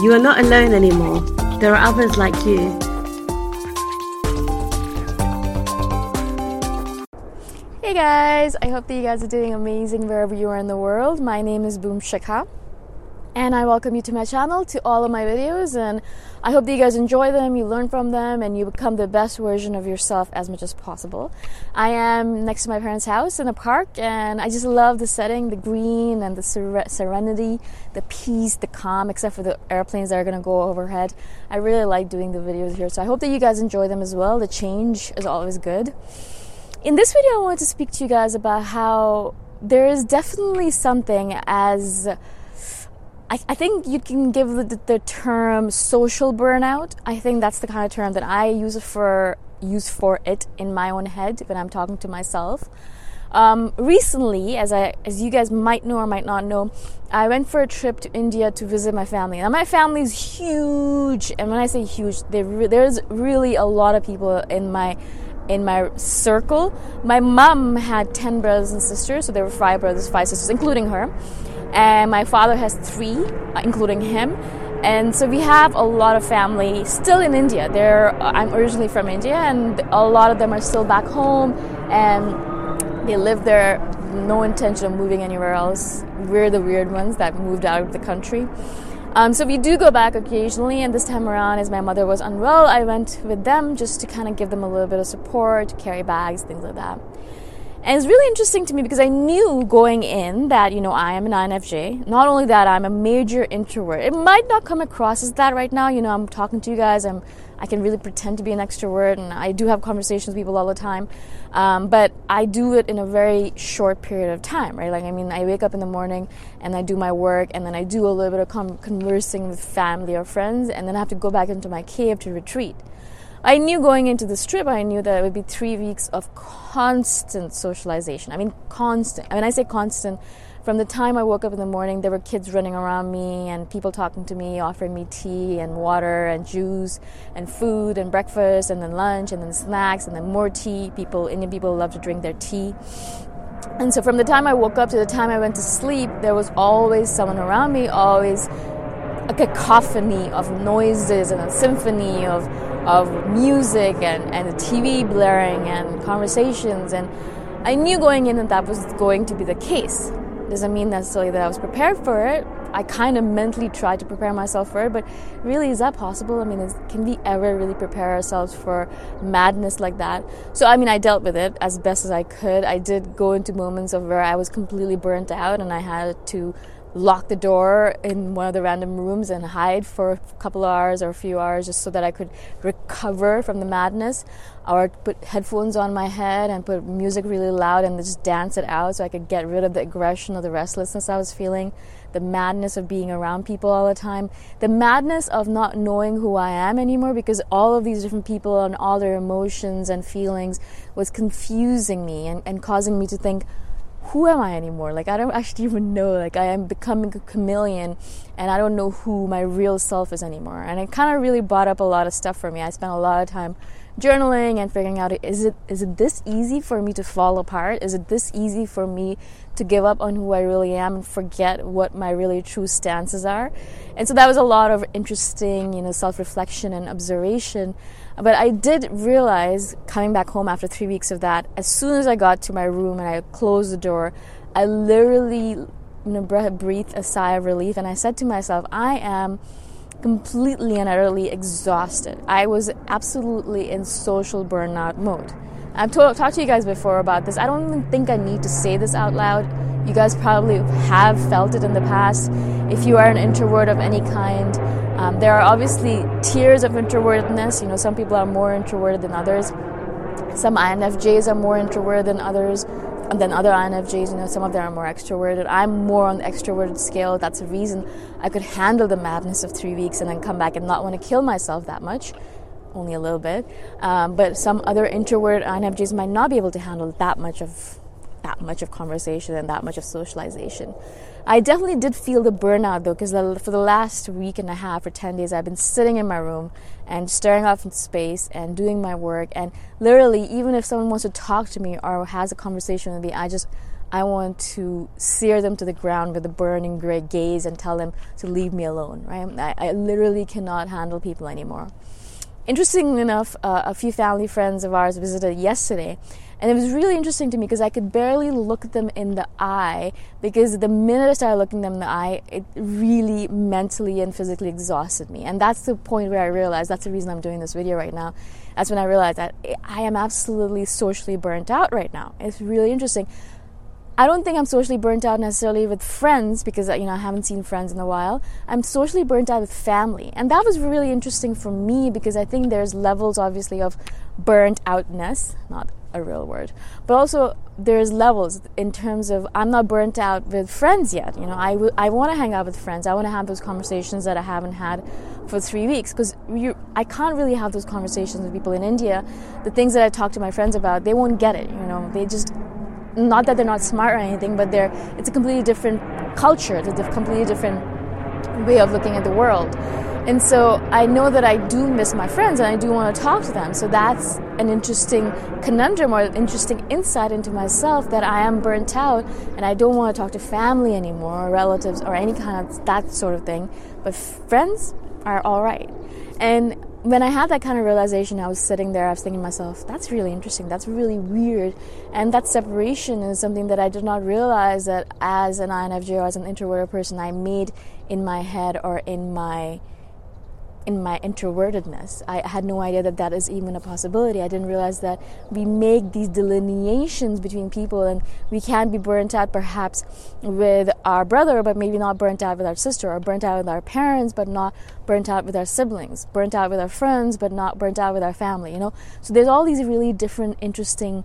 you are not alone anymore. There are others like you. Hey guys, I hope that you guys are doing amazing wherever you are in the world. My name is Boom Shikha and I welcome you to my channel, to all of my videos, and I hope that you guys enjoy them, you learn from them, and you become the best version of yourself as much as possible. I am next to my parents' house in a park, and I just love the setting, the green and the ser- serenity, the peace, the calm, except for the airplanes that are going to go overhead. I really like doing the videos here, so I hope that you guys enjoy them as well. The change is always good. In this video, I wanted to speak to you guys about how there is definitely something as I, I think you can give the, the, term social burnout. I think that's the kind of term that I use for use for it in my own head when I'm talking to myself. Um, recently, as I as you guys might know or might not know, I went for a trip to India to visit my family. Now my family is huge, and when I say huge, re- there's really a lot of people in my in my circle. My mom had ten brothers and sisters, so there were five brothers, five sisters, including her and my father has three, uh, including him. And so we have a lot of family still in India. They're, uh, I'm originally from India, and a lot of them are still back home, and they live there. No intention of moving anywhere else. We're the weird ones that moved out of the country. Um, so we do go back occasionally, and this time around, as my mother was unwell, I went with them just to kind of give them a little bit of support, carry bags, things like that. And it's really interesting to me because I knew going in that, you know, I am an INFJ. Not only that, I'm a major introvert. It might not come across as that right now. You know, I'm talking to you guys. I'm, I can really pretend to be an extrovert and I do have conversations with people all the time. Um, but I do it in a very short period of time, right? Like, I mean, I wake up in the morning and I do my work and then I do a little bit of conversing with family or friends and then I have to go back into my cave to retreat. I knew going into this trip, I knew that it would be three weeks of constant socialization. I mean, constant. I mean, I say constant. From the time I woke up in the morning, there were kids running around me and people talking to me, offering me tea and water and juice and food and breakfast and then lunch and then snacks and then more tea. People, Indian people love to drink their tea. And so from the time I woke up to the time I went to sleep, there was always someone around me, always a cacophony of noises and a symphony of of music and, and the TV blaring and conversations. And I knew going in that that was going to be the case. Doesn't mean necessarily that I was prepared for it. I kind of mentally tried to prepare myself for it, but really, is that possible? I mean, is, can we ever really prepare ourselves for madness like that? So, I mean, I dealt with it as best as I could. I did go into moments of where I was completely burnt out and I had to lock the door in one of the random rooms and hide for a couple of hours or a few hours just so that I could recover from the madness. Or put headphones on my head and put music really loud and just dance it out so I could get rid of the aggression or the restlessness I was feeling, the madness of being around people all the time, the madness of not knowing who I am anymore because all of these different people and all their emotions and feelings was confusing me and, and causing me to think, who am I anymore? Like, I don't actually even know. Like, I am becoming a chameleon and I don't know who my real self is anymore. And it kind of really brought up a lot of stuff for me. I spent a lot of time journaling and figuring out is it is it this easy for me to fall apart? Is it this easy for me to give up on who I really am and forget what my really true stances are? And so that was a lot of interesting, you know, self-reflection and observation. But I did realize coming back home after 3 weeks of that, as soon as I got to my room and I closed the door, I literally you know, breathed a sigh of relief and I said to myself, I am completely and utterly exhausted. I was absolutely in social burnout mode. I've told, talked to you guys before about this. I don't even think I need to say this out loud. You guys probably have felt it in the past. If you are an introvert of any kind, um, there are obviously tiers of introvertedness. You know, some people are more introverted than others. Some INFJs are more introverted than others than other INFJs. You know, some of them are more extroverted. I'm more on the extroverted scale. That's the reason I could handle the madness of three weeks and then come back and not want to kill myself that much. Only a little bit. Um, but some other introverted INFJs might not be able to handle that much of that much of conversation and that much of socialization. I definitely did feel the burnout though, because for the last week and a half or 10 days, I've been sitting in my room and staring off into space and doing my work. And literally, even if someone wants to talk to me or has a conversation with me, I just I want to sear them to the ground with a burning gray gaze and tell them to leave me alone, right? I, I literally cannot handle people anymore. Interestingly enough, uh, a few family friends of ours visited yesterday, and it was really interesting to me because I could barely look them in the eye because the minute I started looking them in the eye, it really mentally and physically exhausted me. And that's the point where I realized that's the reason I'm doing this video right now. That's when I realized that I am absolutely socially burnt out right now. It's really interesting. I don't think I'm socially burnt out necessarily with friends because you know I haven't seen friends in a while. I'm socially burnt out with family, and that was really interesting for me because I think there's levels, obviously, of burnt outness, not a real word. But also there's levels in terms of I'm not burnt out with friends yet. You know, I, w- I want to hang out with friends. I want to have those conversations that I haven't had for three weeks because I can't really have those conversations with people in India. The things that I talk to my friends about, they won't get it. You know, they just not that they're not smart or anything, but they're it's a completely different culture. It's a completely different way of looking at the world. And so I know that I do miss my friends and I do want to talk to them. So that's an interesting conundrum or interesting insight into myself that I am burnt out and I don't want to talk to family anymore or relatives or any kind of that sort of thing. But friends are all right. And when I had that kind of realization, I was sitting there, I was thinking to myself, that's really interesting, that's really weird. And that separation is something that I did not realize that as an INFJ or as an introverted person, I made in my head or in my in my introvertedness. I had no idea that that is even a possibility. I didn't realize that we make these delineations between people and we can be burnt out perhaps with our brother, but maybe not burnt out with our sister, or burnt out with our parents, but not burnt out with our siblings, burnt out with our friends, but not burnt out with our family, you know? So there's all these really different, interesting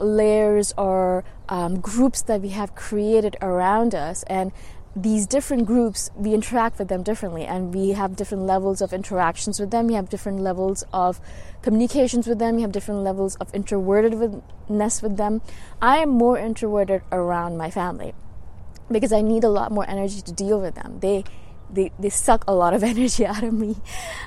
layers or um, groups that we have created around us and these different groups, we interact with them differently and we have different levels of interactions with them. We have different levels of communications with them. We have different levels of introvertedness with them. I am more introverted around my family because I need a lot more energy to deal with them. They they, they suck a lot of energy out of me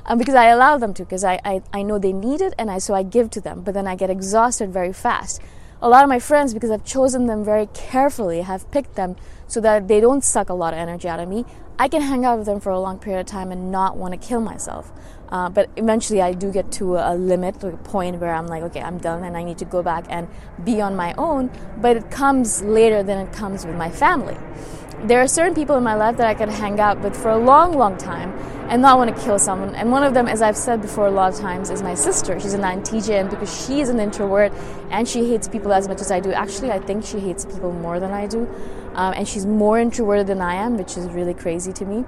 um, because I allow them to because I, I, I know they need it and I so I give to them but then I get exhausted very fast a lot of my friends, because I've chosen them very carefully, have picked them so that they don't suck a lot of energy out of me. I can hang out with them for a long period of time and not want to kill myself. Uh, but eventually, I do get to a limit, to a point where I'm like, okay, I'm done and I need to go back and be on my own. But it comes later than it comes with my family there are certain people in my life that I can hang out with for a long, long time and not want to kill someone. And one of them, as I've said before a lot of times, is my sister. She's an INTJ, and because she's an introvert and she hates people as much as I do, actually, I think she hates people more than I do. Um, and she's more introverted than I am, which is really crazy to me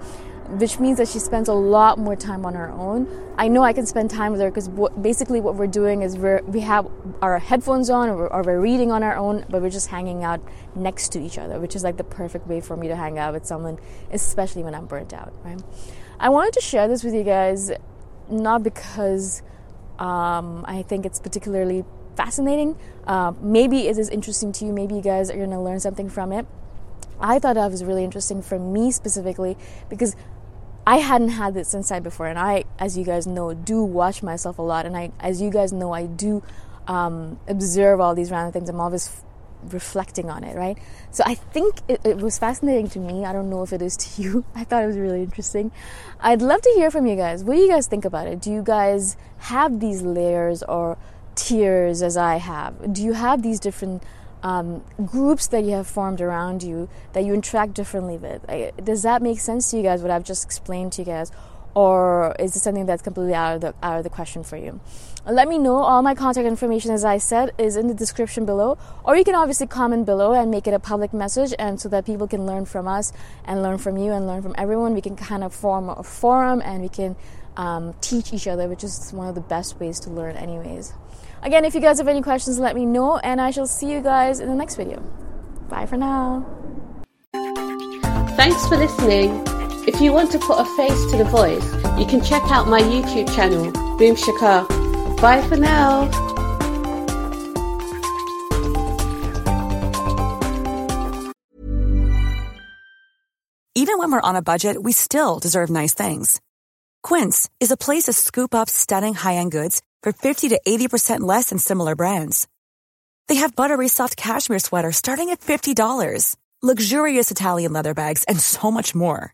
which means that she spends a lot more time on her own. I know I can spend time with her because basically what we're doing is we're, we have our headphones on or or we're, reading on our own, but we're just hanging out next to each other, which is like the perfect way for me to hang out with someone, especially when I'm burnt out, right? I wanted to share this with you guys not because um, I think it's particularly fascinating. Uh, maybe it is interesting to you. Maybe you guys are going to learn something from it. I thought that was really interesting for me specifically because I hadn't had this insight before, and I, as you guys know, do watch myself a lot, and I, as you guys know, I do um, observe all these random things. I'm always reflecting on it, right? So I think it, it, was fascinating to me. I don't know if it is to you. I thought it was really interesting. I'd love to hear from you guys. What do you guys think about it? Do you guys have these layers or tiers as I have? Do you have these different um, groups that you have formed around you that you interact differently with? Does that make sense to you guys? What I've just explained to you guys, or is it something that's completely out of the out of the question for you? Let me know. All my contact information, as I said, is in the description below, or you can obviously comment below and make it a public message, and so that people can learn from us and learn from you and learn from everyone. We can kind of form a forum and we can um, teach each other, which is one of the best ways to learn, anyways. Again, if you guys have any questions, let me know, and I shall see you guys in the next video. Bye for now. Thanks for listening. If you want to put a face to the voice, you can check out my YouTube channel, Boom Shikha. Bye for now. Even when we're on a budget, we still deserve nice things. Quince is a place to scoop up stunning high end goods for 50 to 80% less than similar brands. They have buttery soft cashmere sweaters starting at $50, luxurious Italian leather bags, and so much more.